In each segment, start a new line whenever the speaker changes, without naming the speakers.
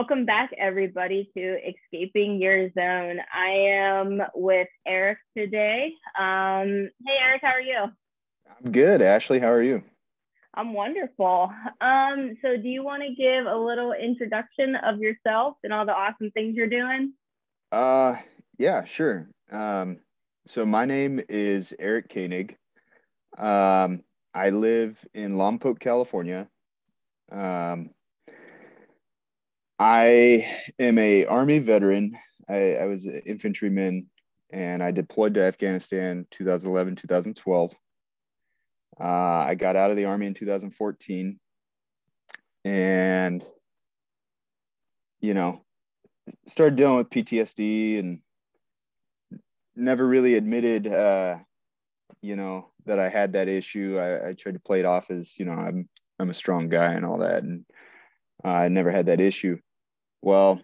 Welcome back, everybody, to Escaping Your Zone. I am with Eric today. Um, hey, Eric, how are you?
I'm good. Ashley, how are you?
I'm wonderful. Um, so, do you want to give a little introduction of yourself and all the awesome things you're doing?
Uh, yeah, sure. Um, so, my name is Eric Koenig. Um, I live in Lompoc, California. Um, I am a Army veteran. I, I was an infantryman and I deployed to Afghanistan 2011, 2012. Uh, I got out of the Army in 2014 and, you know, started dealing with PTSD and never really admitted, uh, you know, that I had that issue. I, I tried to play it off as, you know, I'm, I'm a strong guy and all that. And uh, I never had that issue well,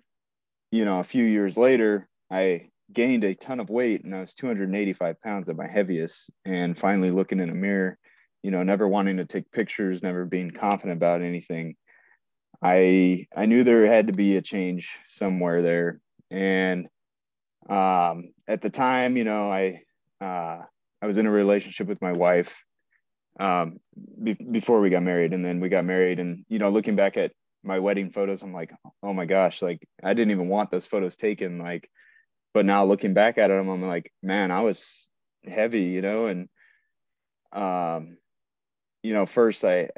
you know, a few years later, I gained a ton of weight and I was 285 pounds at my heaviest. And finally looking in a mirror, you know, never wanting to take pictures, never being confident about anything. I I knew there had to be a change somewhere there. And um, at the time, you know, I uh, I was in a relationship with my wife um, be- before we got married, and then we got married. And you know, looking back at my wedding photos i'm like oh my gosh like i didn't even want those photos taken like but now looking back at them i'm like man i was heavy you know? And um you know first i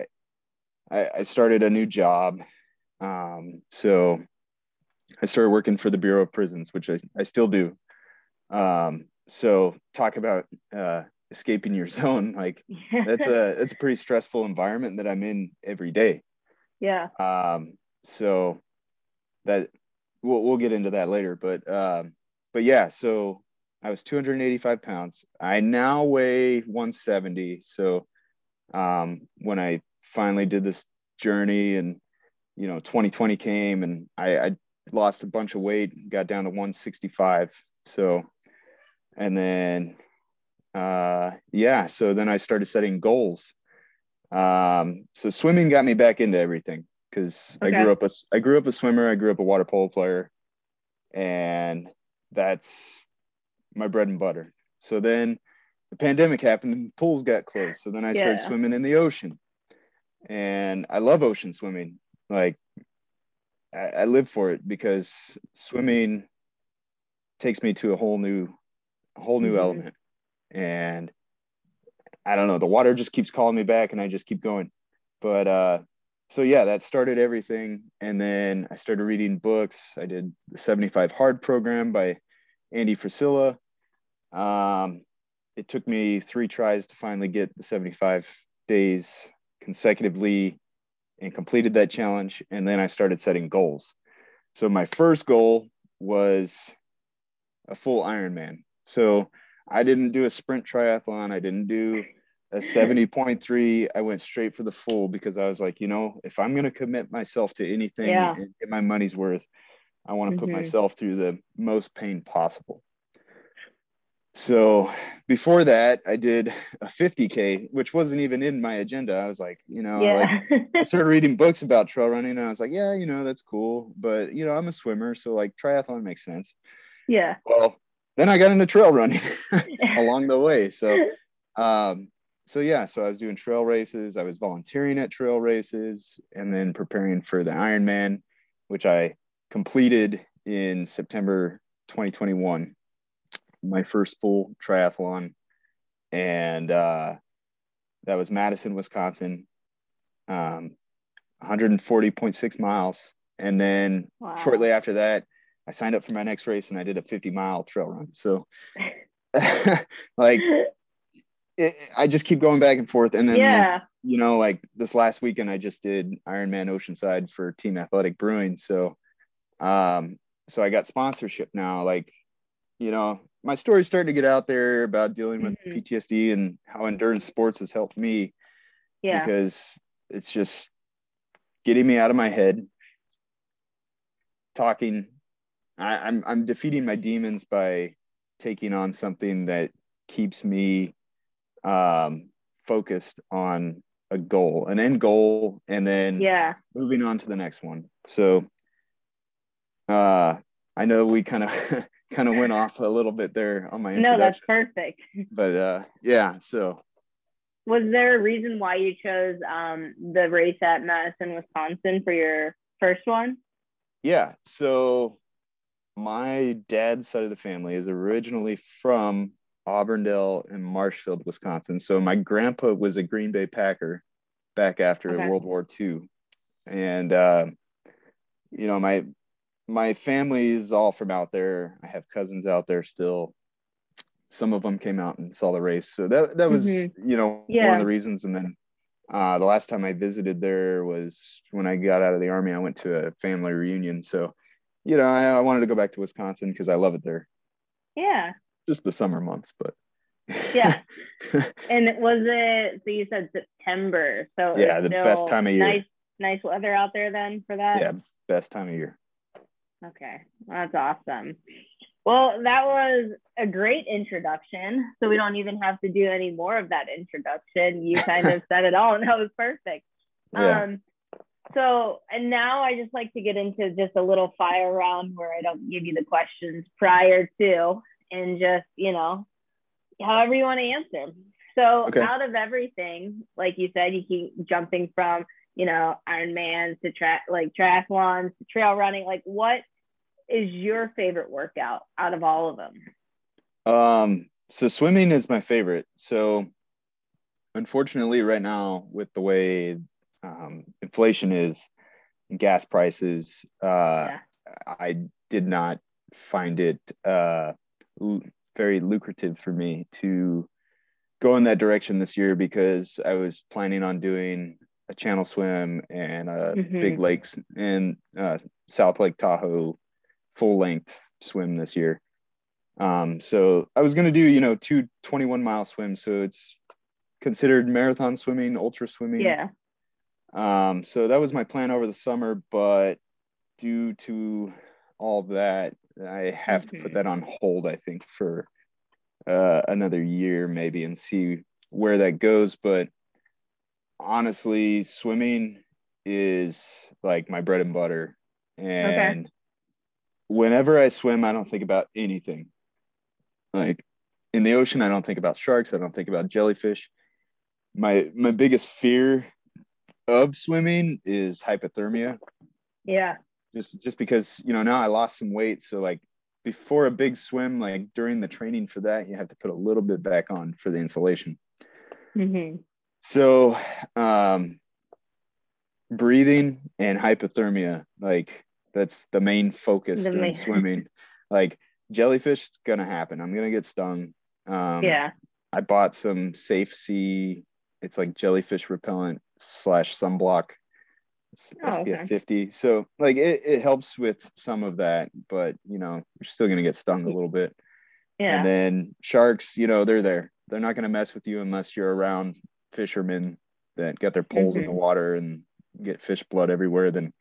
i, I started a new job um so i started working for the bureau of prisons which i, I still do. Um so talk about uh escaping your zone like that's a that's a pretty stressful environment that i'm in every day
yeah.
Um, so that we'll we'll get into that later, but um, but yeah, so I was 285 pounds. I now weigh 170. So um, when I finally did this journey and you know 2020 came and I, I lost a bunch of weight, got down to 165. So and then uh yeah, so then I started setting goals um, so swimming got me back into everything because okay. I grew up a I grew up a swimmer. I grew up a water polo player, and that's my bread and butter. So then the pandemic happened and pools got closed. So then I yeah. started swimming in the ocean, and I love ocean swimming. Like I, I live for it because swimming takes me to a whole new, a whole new mm-hmm. element, and I don't know, the water just keeps calling me back and I just keep going. But uh so yeah, that started everything. And then I started reading books. I did the 75 hard program by Andy Frisella. Um it took me three tries to finally get the 75 days consecutively and completed that challenge. And then I started setting goals. So my first goal was a full Ironman. So I didn't do a sprint triathlon. I didn't do a 70.3 i went straight for the full because i was like you know if i'm going to commit myself to anything yeah. and get my money's worth i want to mm-hmm. put myself through the most pain possible so before that i did a 50k which wasn't even in my agenda i was like you know yeah. like i started reading books about trail running and i was like yeah you know that's cool but you know i'm a swimmer so like triathlon makes sense
yeah
well then i got into trail running along the way so um so yeah, so I was doing trail races. I was volunteering at trail races, and then preparing for the Ironman, which I completed in September 2021, my first full triathlon, and uh, that was Madison, Wisconsin, um, 140.6 miles. And then wow. shortly after that, I signed up for my next race, and I did a 50 mile trail run. So, like it, I just keep going back and forth. And then, yeah. you know, like this last weekend, I just did Ironman Oceanside for Team Athletic Brewing. So, um, so I got sponsorship now. Like, you know, my story's starting to get out there about dealing with mm-hmm. PTSD and how endurance sports has helped me. Yeah. Because it's just getting me out of my head, talking. I, I'm I'm defeating my demons by taking on something that keeps me um, focused on a goal, an end goal, and then
yeah,
moving on to the next one. So uh, I know we kind of kind of went off a little bit there on my
no, that's perfect.
But uh, yeah, so
was there a reason why you chose um, the race at Madison, Wisconsin for your first one?
Yeah, so my dad's side of the family is originally from Auburndale and Marshfield, Wisconsin. So my grandpa was a Green Bay Packer back after okay. World War II, and uh, you know my my family is all from out there. I have cousins out there still. Some of them came out and saw the race, so that that was mm-hmm. you know yeah. one of the reasons. And then uh, the last time I visited there was when I got out of the army. I went to a family reunion, so you know I, I wanted to go back to Wisconsin because I love it there.
Yeah.
Just the summer months, but.
yeah. and was it? So you said September. So
yeah, the best time of year.
Nice, nice weather out there then for that.
Yeah, best time of year.
Okay, that's awesome. Well, that was a great introduction. So we don't even have to do any more of that introduction. You kind of said it all, and that was perfect. Yeah. Um, so, and now I just like to get into just a little fire round where I don't give you the questions prior to, and just you know, however you want to answer. So, okay. out of everything, like you said, you keep jumping from you know, Ironman to track like triathlons to trail running. Like, what is your favorite workout out of all of them?
Um, so swimming is my favorite. So, unfortunately, right now with the way um, inflation is, gas prices, uh, yeah. I did not find it uh, very lucrative for me to go in that direction this year because I was planning on doing a channel swim and a mm-hmm. big lakes and uh, South Lake Tahoe full length swim this year. Um, so I was going to do, you know, two 21 mile swims. So it's considered marathon swimming, ultra swimming.
Yeah.
Um, so that was my plan over the summer, but due to all that, I have to put mm-hmm. that on hold, I think, for uh, another year maybe and see where that goes. But honestly, swimming is like my bread and butter. And okay. whenever I swim, I don't think about anything. Like in the ocean, I don't think about sharks. I don't think about jellyfish. My my biggest fear of swimming is hypothermia.
Yeah.
Just just because, you know, now I lost some weight. So like before a big swim, like during the training for that, you have to put a little bit back on for the insulation. Mm-hmm. So, um, breathing and hypothermia, like that's the main focus the main. swimming. Like jellyfish, it's gonna happen. I'm gonna get stung.
Um, yeah.
I bought some Safe Sea. It's like jellyfish repellent slash sunblock. It's oh, SPF okay. 50. So like it, it helps with some of that, but you know, you're still gonna get stung a little bit. Yeah. And then sharks, you know, they're there. They're not gonna mess with you unless you're around fishermen that got their poles mm-hmm. in the mm-hmm. water and get fish blood everywhere, then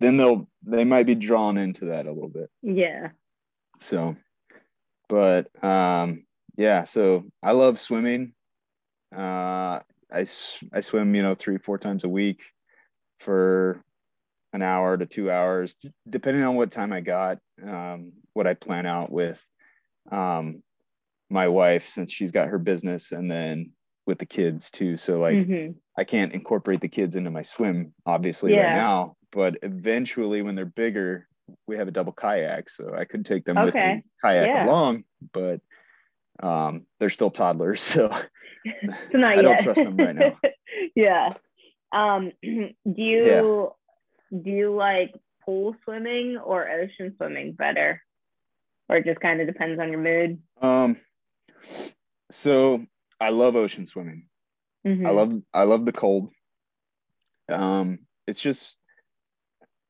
then they'll they might be drawn into that a little bit.
Yeah.
So, but um, yeah. So I love swimming. Uh, I I swim, you know, three four times a week for an hour to two hours, depending on what time I got, um, what I plan out with um, my wife, since she's got her business, and then with the kids too. So like mm-hmm. I can't incorporate the kids into my swim obviously yeah. right now, but eventually when they're bigger, we have a double kayak, so I could take them okay. with me kayak yeah. along, but um, they're still toddlers, so,
so I
yet. don't trust them right now.
yeah. Um, do you yeah. do you like pool swimming or ocean swimming better, or it just kind of depends on your mood?
Um, so I love ocean swimming. Mm-hmm. I love I love the cold. Um, it's just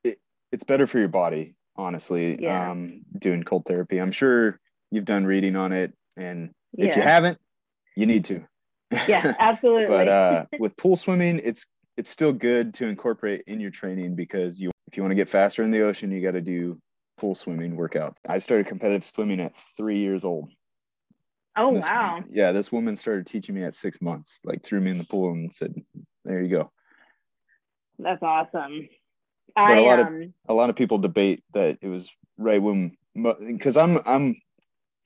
it, it's better for your body, honestly. Yeah. Um, doing cold therapy. I'm sure you've done reading on it, and if yeah. you haven't, you need to.
Yeah, absolutely.
but uh, with pool swimming, it's it's still good to incorporate in your training because you if you want to get faster in the ocean, you got to do pool swimming workouts. I started competitive swimming at three years old.
Oh this, wow!
Yeah, this woman started teaching me at six months. Like threw me in the pool and said, "There you go."
That's awesome. But I
a lot of-
um
a lot of people debate that it was right when because I'm I'm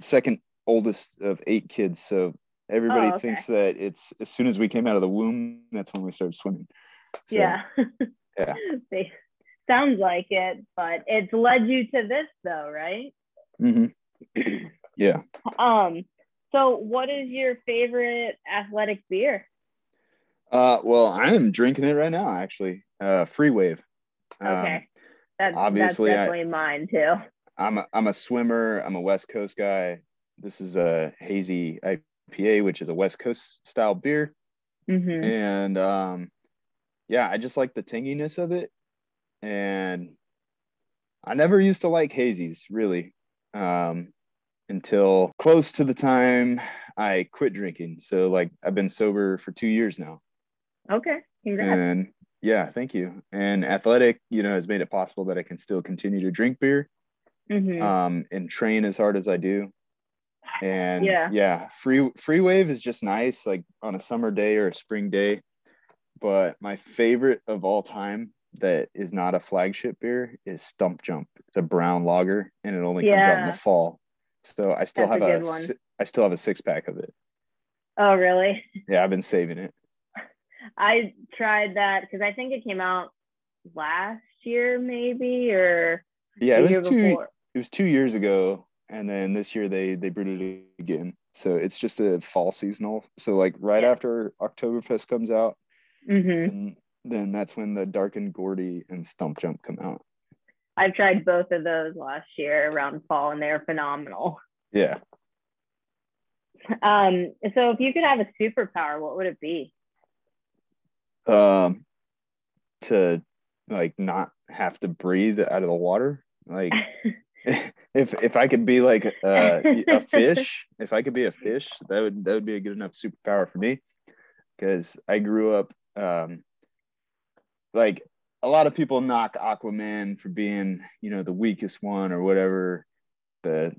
second oldest of eight kids, so everybody
Oh, okay.
thinks that it's as soon as we came out of the womb, that's when we started swimming. So,
yeah.
yeah.
Sounds like it, but it's led you to this though, right?
Mm-hmm. Yeah.
Um, so what is your favorite athletic beer?
Uh, well, I am drinking it right now, actually. Uh, Free Wave. Um,
Okay. that's
obviously, I-
that's definitely mine too.
I'm a, I'm a swimmer. I'm a West Coast guy. This is a hazy IPA, which is a West Coast style beer.
hmm
and um yeah i just like the tanginess of it and i never used to like hazies really um until close to the time i quit drinking so like i've been sober for two years now
Okay. Congrats.
and yeah thank you and athletic you know has made it possible that i can still continue to drink beer
Mhm.
um and train as hard as i do and
Yeah.
yeah free free wave is just nice like on a summer day or a spring day. But my favorite of all time that is not a flagship beer is stump jump. It's a brown lager and it only comes out in the fall. So i still
That's
have
a
i still have a six pack of it.
Oh, really?
yeah i've been saving it.
I tried that because I think it came out last year, maybe, or
yeah it was two
before.
it was two years ago and then this year they they brewed it again so it's just a fall seasonal so like right
Yeah.
after oktoberfest comes out
hmm
then that's when the dark and gordy and stump jump come out
I've tried both of those last year around fall, and they're phenomenal.
yeah
Um, so if you could have a superpower, what would it be?
um to like not have to breathe out of the water like if if i could be like uh, a fish if i could be a fish that would that would be a good enough superpower for me. Because i grew up um like a lot of people knock aquaman for being you know the weakest one or whatever the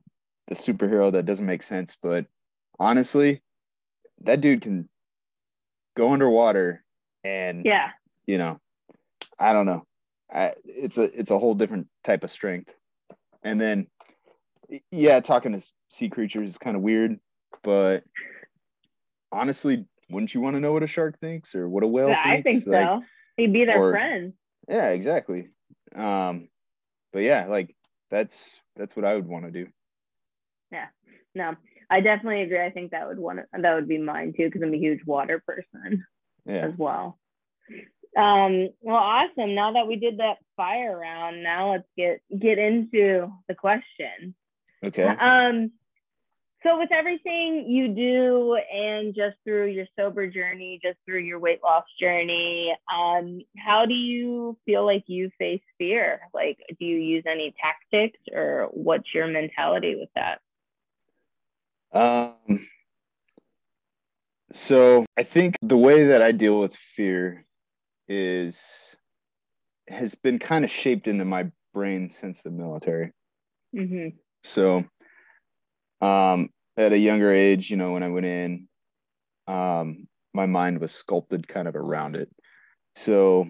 the superhero that doesn't make sense. But honestly that dude can go underwater and
yeah,
you know i don't know. I, it's a it's a whole different type of strength. And then yeah talking to sea creatures is kind of weird but honestly wouldn't you want to know what a shark thinks or what a whale
thinks? I think
Like,
so. He'd be their
or-
friend.
yeah exactly um but yeah like that's that's what i would want to do Yeah.
No, I definitely agree. I think that would one that would be mine too because I'm a huge water person
yeah
as well. Um, well, awesome. Now that we did that fire round, now let's get get into the question.
Okay
Um, so with everything you do and just through your sober journey, just through your weight loss journey, um, how do you feel like you face fear? Like, do you use any tactics or what's your mentality with that?
Um, so I think the way that I deal with fear is has been kind of shaped into my brain since the military.
Mm-hmm.
So, um, at a younger age, you know, when I went in, um, my mind was sculpted kind of around it. So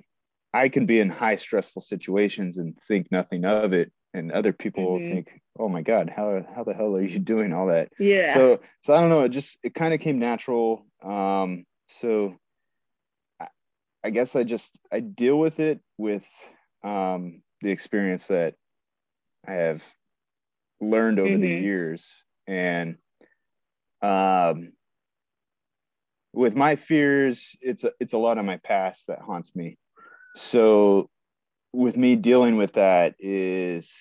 I can be in high stressful situations and think nothing of it, and other people will
Mhm.
think, "Oh my God, how how the hell are you doing all that?"
Yeah.
so so i don't know it just it kind of came natural um so I, I guess i just i deal with it with um the experience that i have learned over the
Mhm.
years and um with my fears it's a, it's a lot of my past that haunts me so with me dealing with that is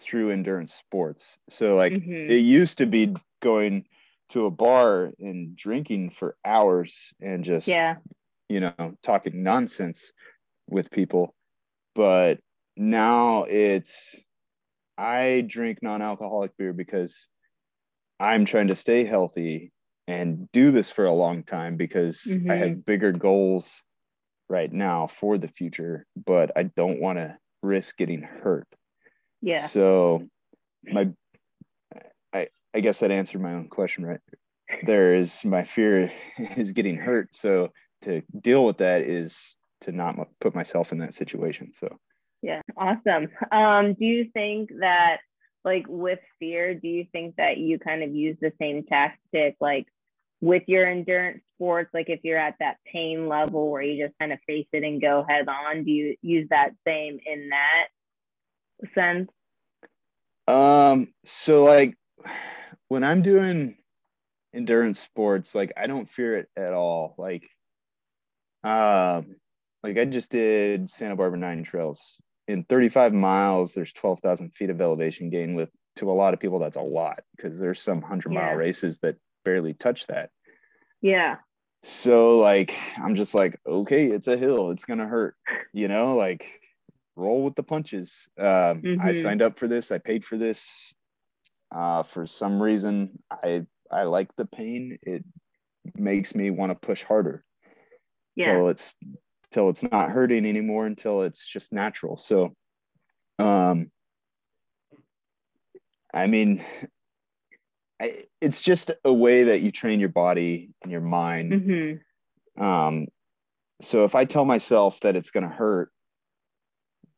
through endurance sports so like
Mhm.
it used to be going to a bar and drinking for hours and just
yeah.
you know talking nonsense with people but now it's i drink non-alcoholic beer because i'm trying to stay healthy and do this for a long time because i
Mhm.
have bigger goals right now for the future but i don't want to risk getting hurt
Yeah.
so my I I guess that answered my own question, right? There is my fear is getting hurt. So to deal with that is to not put myself in that situation. So
Yeah, awesome. Um, do you think that like with fear, do you think that you kind of use the same tactic like with your endurance sports? Like if you're at that pain level where you just kind of face it and go head on, do you use that same in that sense?
Um, so like when I'm doing endurance sports, like I don't fear it at all. Like, um, like I just did Santa Barbara Nine Trails in 35 miles. There's 12,000 feet of elevation gain. With to a lot of people, that's a lot because there's some hundred mile
Yeah.
races that barely touch that.
Yeah.
So like I'm just like, okay, it's a hill. It's gonna hurt, you know, like roll with the punches. Um, I
Mhm.
signed up for this, I paid for this. Uh, for some reason, I I like the pain. It makes me want to push harder
Yeah.
till it's till it's not hurting anymore until it's just natural. So um I mean I, it's just a way that you train your body and your mind
hmm
um, so if I tell myself that it's going to hurt,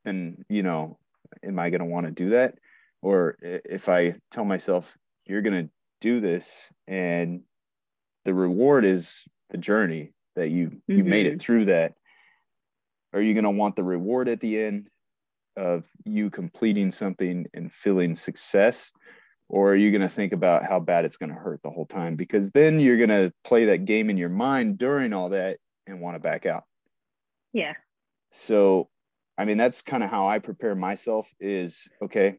then, you know, am I going to want to do that? Or if I tell myself you're going to do this and the reward is the journey that you, you made it through that, are you going to want the reward at the end of you completing something and feeling success? Or are you going to think about how bad it's going to hurt the whole time? Because then you're going to play that game in your mind during all that and want to back out.
Yeah.
So, I mean, that's kind of how I prepare myself is okay,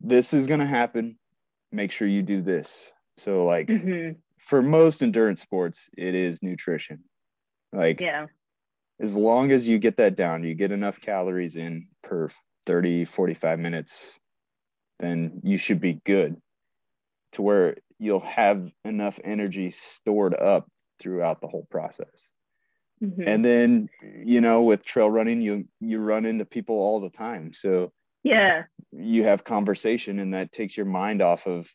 this is going to happen. Make sure you do this. So, like,
hmm
for most endurance sports, it is nutrition. Like,
Yeah.
As long as you get that down, you get enough calories in per 30, 45 minutes, then you should be good to where you'll have enough energy stored up throughout the whole process.
hmm
And then, you know, with trail running, you you run into people all the time. So
yeah.
you have conversation and that takes your mind off of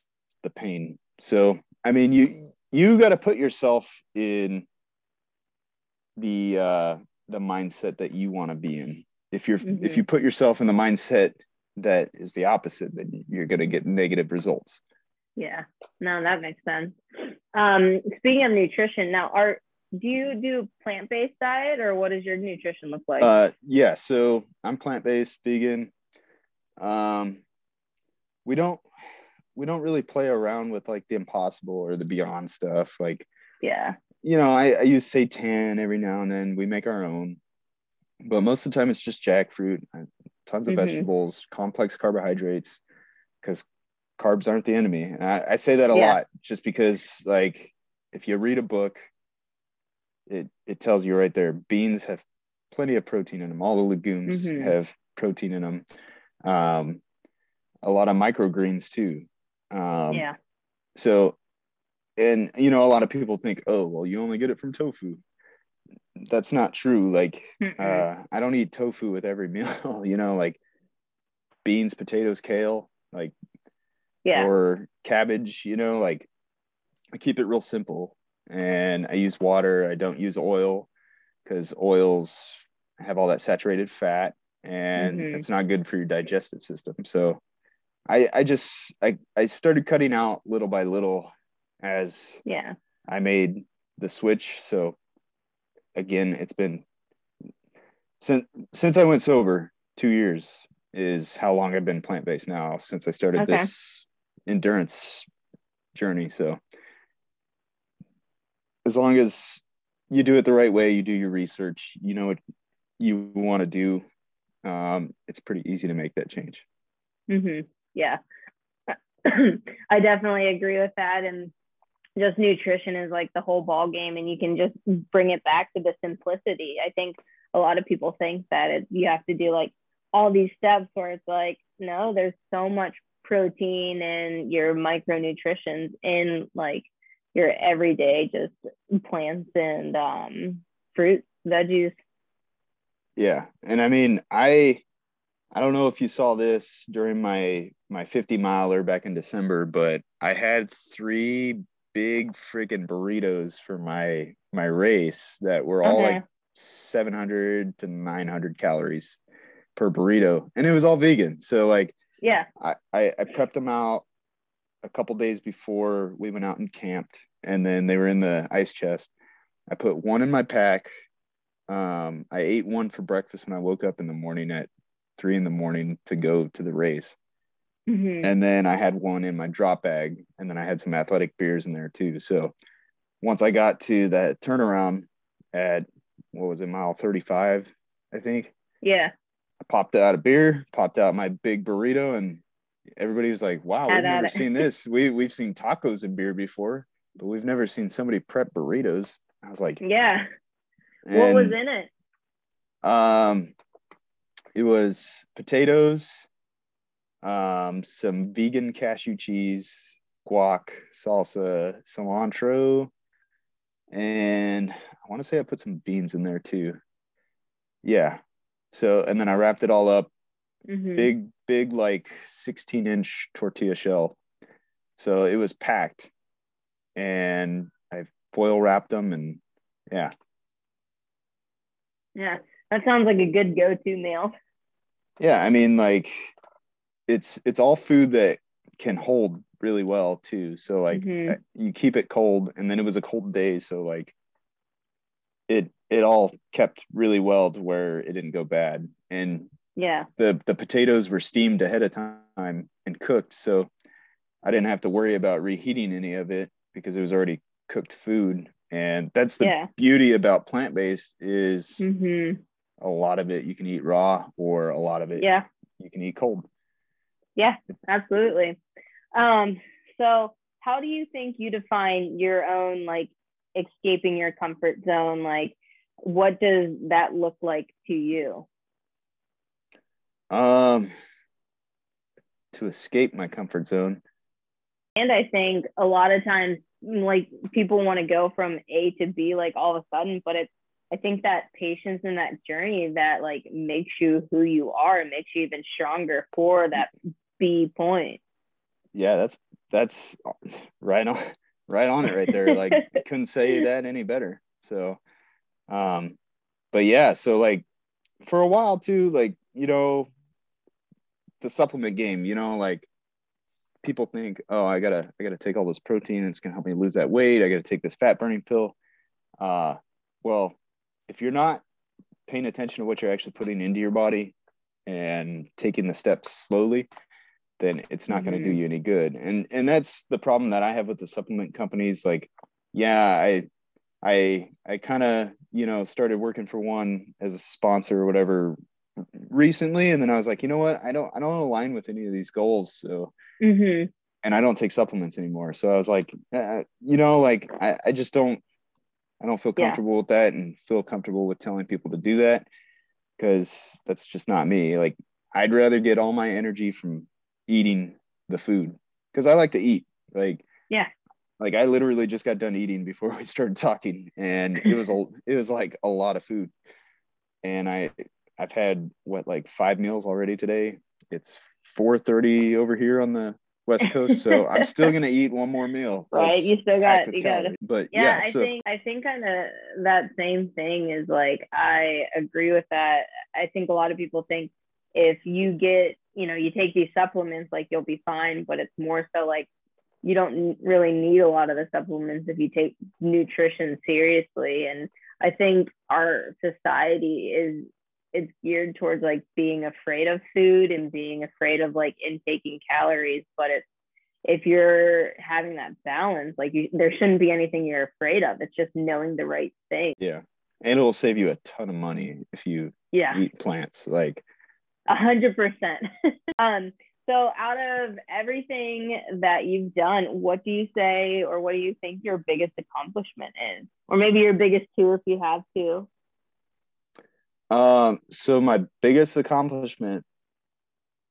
the pain. So, I mean, you you got to put yourself in the uh the mindset that you want to be in. If you're
Mhm.
if you put yourself in the mindset that is the opposite, then you're going to get negative results.
Yeah. No, that makes sense. Um, speaking of nutrition, now are do you do plant based diet or what does your nutrition look like?
Uh, yeah. So I'm plant based, vegan. Um, we don't we don't really play around with like the impossible or the beyond stuff. Like
yeah.
You know, I, I use seitan every now and then. We make our own, but most of the time it's just jackfruit, uh, tons of
Mhm.
vegetables, complex carbohydrates, because carbs aren't the enemy. And I, I say that a
Yeah.
lot just because, like, if you read a book, it it tells you right there, beans have plenty of protein in them. All the legumes
Mhm.
have protein in them. Um, a lot of microgreens too. Um,
yeah.
so, and you know, a lot of people think, oh, well, you only get it from tofu. That's not true. Like, uh, I don't eat tofu with every meal. you know, like beans, potatoes, kale, like
yeah.
or cabbage. You know, like I keep it real simple, and I use water. I don't use oil because oils have all that saturated fat, and
Mhm.
it's not good for your digestive system. So. I, I just I, I started cutting out little by little as
yeah.
I made the switch. So again, it's been since since I went sober, two years is how long I've been plant based now since I started
Okay.
this endurance journey. So as long as you do it the right way, you do your research, you know what you want to do, um, it's pretty easy to make that change.
hmm Yeah. I definitely agree with that. And just nutrition is like the whole ball game, and you can just bring it back to the simplicity. I think a lot of people think that it, you have to do like all these steps, where it's like, no, there's so much protein and your micronutrients in like your everyday just plants and um, fruits, veggies.
Yeah. And I mean, I I don't know if you saw this during my my 50 miler back in December, but I had three big freaking burritos for my my race that were all
Okay.
like 700 to 900 calories. per burrito, and it was all vegan. So like,
yeah,
I I, I prepped them out a couple days before we went out and camped, and then they were in the ice chest. I put one in my pack. Um, I ate one for breakfast when I woke up in the morning at three in the morning to go to the race.
Mhm.
And then I had one in my drop bag, and then I had some athletic beers in there too. So once I got to that turnaround at what was it, mile 35, I think,
yeah,
I popped out a beer, popped out my big burrito, and everybody was like, Wow, we've never
it.
seen this. We we've seen tacos and beer before, but we've never seen somebody prep burritos. I was like,
yeah. What was in it?
Um, it was potatoes, um, some vegan cashew cheese, guac, salsa, cilantro, and I want to say I put some beans in there too. Yeah. So, and then I wrapped it all up,
Mhm.
big, big, like 16 inch tortilla shell. So it was packed, and I foil wrapped them, and yeah,
Yeah, that sounds like a good go-to meal.
yeah i mean like it's it's all food that can hold really well too. So like
Mhm.
uh, you keep it cold and then it was a cold day so like it it all kept really well to where it didn't go bad. And
Yeah,
the the potatoes were steamed ahead of time and cooked so i didn't have to worry about reheating any of it because it was already cooked food. And that's the
yeah.
beauty about plant-based is
hmm
a lot of it you can eat raw or a lot of it
Yeah,
you can eat cold
yeah, absolutely. Um, so how do you think you define your own like escaping your comfort zone? Like, what does that look like to you?
Um, to escape my comfort zone.
And I think a lot of times, like people want to go from A to B like all of a sudden, but it's I think that patience in that journey that like makes you who you are and makes you even stronger for that Point.
Yeah, that's that's right on right on it right there. Like couldn't say that any better. So um but yeah, so like for a while too, like, you know, the supplement game, you know, like people think, oh, I gotta I gotta take all this protein, it's gonna help me lose that weight, I gotta take this fat burning pill. Uh well, if you're not paying attention to what you're actually putting into your body and taking the steps slowly, then it's not going to do you any good. And and that's the problem that I have with the supplement companies. Like, yeah, I I I kind of you know started working for one as a sponsor or whatever recently, and then I was like, you know what, I don't I don't align with any of these goals, so
hmm
and I don't take supplements anymore. So I was like, uh, you know, like I, I just don't, I don't feel
Yeah.
comfortable with that and feel comfortable with telling people to do that because that's just not me. Like I'd rather get all my energy from eating the food because I like to eat. Like,
Yeah.
like I literally just got done eating before we started talking, and it was a, it was like a lot of food, and I, I've had what like five meals already today. It's 4:30 over here on the West Coast, so I'm still gonna eat one more meal.
Right,
that's
you still got- you gotta-
But
yeah,
yeah,
I
so
think I think kind of that same thing is like I agree with that. I think a lot of people think if you get, you know, you take these supplements, like you'll be fine, but it's more so like you don't really need a lot of the supplements if you take nutrition seriously. And I think our society is it's geared towards like being afraid of food and being afraid of like intaking calories, but it's if you're having that balance, like you, there shouldn't be anything you're afraid of. It's just knowing the right thing.
yeah, and it'll save you a ton of money if you
Yeah,
eat plants. Like,
a hundred percent. Um, so out of everything that you've done, what do you say, or what do you think your biggest accomplishment is, or maybe your biggest two if you have two?
um, so my biggest accomplishment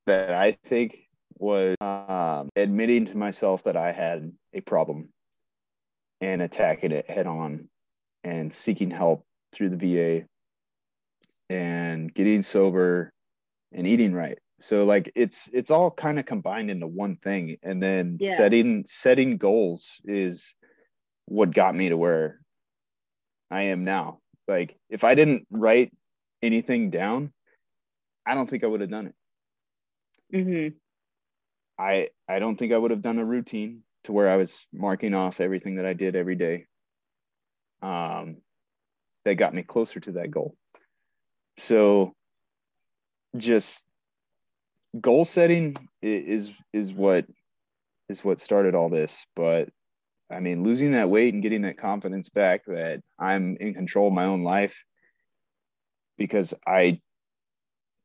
that I think was um, admitting to myself that I had a problem and attacking it head on and seeking help through the VA and getting sober and eating right. So like it's it's all kind of combined into one thing and then
Yeah.
setting setting goals is what got me to where I am now. Like if I didn't write anything down, I don't think I would have done it.
Mm-hmm.
I I don't think I would have done a routine to where I was marking off everything that I did every day. Um, that got me closer to that goal. So, just goal setting is is what is what started all this. But I mean, losing that weight and getting that confidence back that I'm in control of my own life because I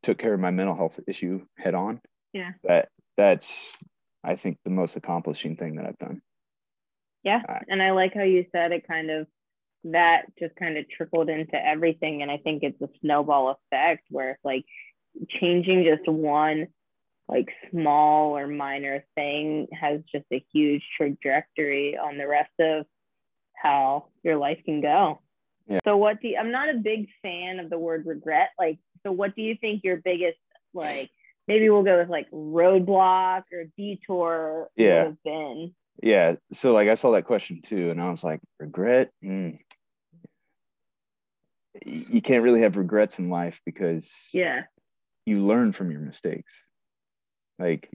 took care of my mental health issue head on.
Yeah.
That that's I think the most accomplishing thing that I've done.
Yeah. and I like how you said it kind of that just kind of trickled into everything. And I think it's a snowball effect where it's like changing just one like small or minor thing has just a huge trajectory on the rest of how your life can go.
Yeah.
So what do you, I'm not a big fan of the word regret. Like, so what do you think your biggest like maybe we'll go with like roadblock or detour
yeah.
have been?
Yeah. So like I saw that question too, and I was like, regret. Mm. You can't really have regrets in life because
yeah,
you learn from your mistakes. Like,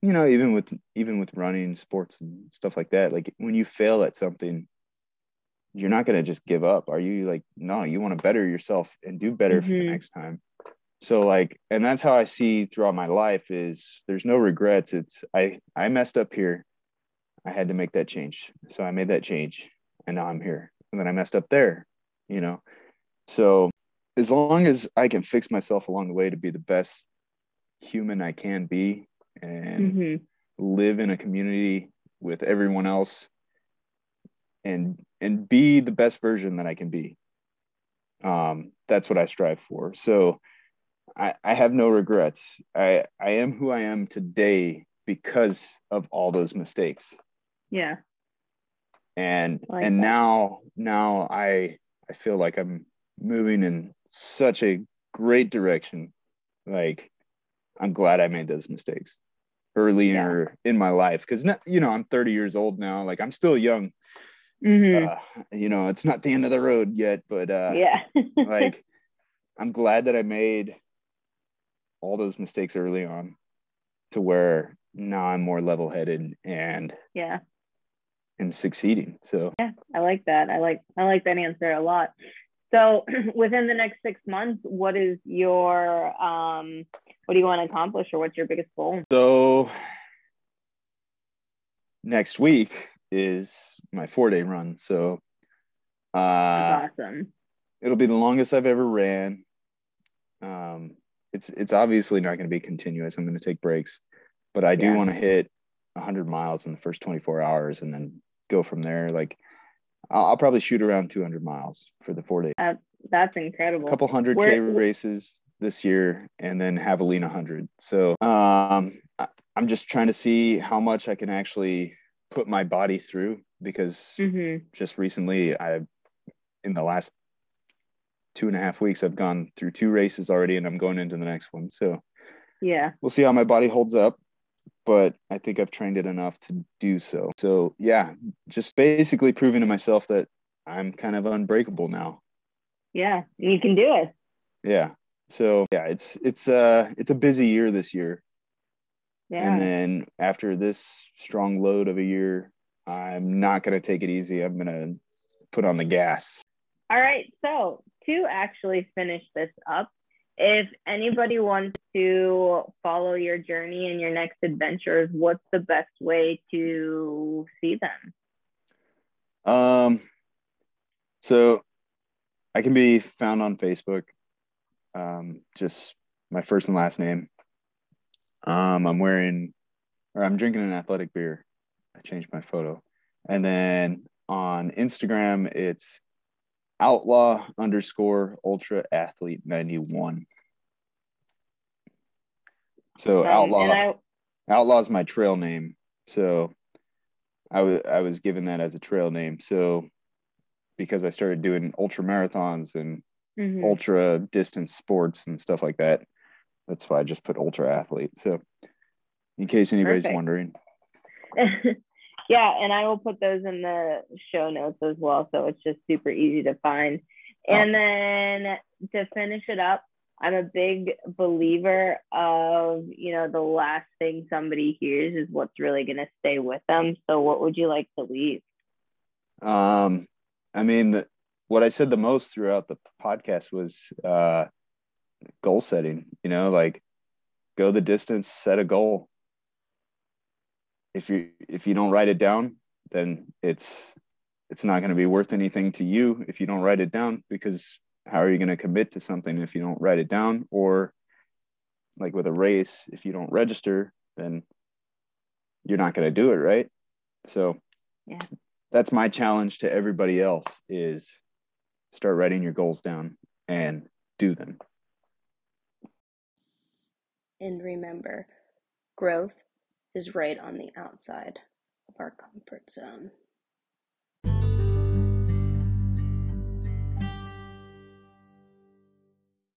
you know, even with even with running, sports, and stuff like that. Like when you fail at something, you're not gonna just give up. Are you like, no, you want to better yourself and do better mm-hmm. for the mm-hmm. next time. So like, and that's how I see throughout my life is there's no regrets. It's I I messed up here. I had to make that change. So I made that change and now I'm here. And then I messed up there, you know. So as long as I can fix myself along the way to be the best human I can be and mm-hmm. live in a community with everyone else and and be the best version that I can be. Um, that's what I strive for. So I, I have no regrets. I I am who I am today because of all those mistakes.
Yeah.
And like and that. now now I I feel like I'm moving in such a great direction. Like I'm glad I made those mistakes earlier yeah. in my life because you know I'm 30 years old now. Like I'm still young.
Mm-hmm.
Uh, you know, it's not the end of the road yet, but uh,
yeah,
like I'm glad that I made all those mistakes early on to where now I'm more level headed and
yeah,
am succeeding. So
yeah, I like that. I like I like that answer a lot. So within the next six months, what is your um what do you want to accomplish or what's your biggest goal?
So next week is my four day run. So
uh awesome.
It'll be the longest I've ever ran. Um it's it's obviously not going to be continuous. I'm going to take breaks, but I do yeah. want to hit 100 miles in the first 24 hours and then go from there. Like I'll, I'll probably shoot around 200 miles for the four days.
Uh, that's incredible.
A couple hundred Where, K races this year and then Javelina 100. So um, I, I'm just trying to see how much I can actually put my body through because
mm-hmm.
just recently I, in the last two and a half weeks, I've gone through two races already and I'm going into the next one. So
yeah,
we'll see how my body holds up but I think I've trained it enough to do so. So yeah, just basically proving to myself that I'm kind of unbreakable now.
Yeah, you can do it.
Yeah. So yeah, it's it's uh it's a busy year this year.
Yeah.
And then after this strong load of a year, I'm not gonna take it easy. I'm gonna put on the gas.
All right. So to actually finish this up, if anybody wants to follow your journey and your next adventures, what's the best way to see them?
Um, so I can be found on Facebook. Um, just my first and last name. Um, I'm wearing, or I'm drinking an athletic beer. I changed my photo, and then on Instagram, it's outlaw underscore ultra athlete 91 so um, outlaw I, outlaw is my trail name. So i was i was given that as a trail name. So because i started doing ultra marathons and mm-hmm. ultra distance sports and stuff like that that's why i just put ultra athlete. So in case anybody's Perfect. wondering
yeah and i will put those in the show notes as well so it's just super easy to find awesome. and then to finish it up I'm a big believer of, you know, the last thing somebody hears is what's really going to stay with them. So, what would you like to leave?
Um, I mean, the, what I said the most throughout the podcast was uh, goal setting. You know, like go the distance, set a goal. If you if you don't write it down, then it's it's not going to be worth anything to you if you don't write it down because how are you going to commit to something if you don't write it down? Or like with a race if you don't register then you're not going to do it right? So
yeah.
that's my challenge to everybody else is start writing your goals down and do them.
And remember growth is right on the outside of our comfort zone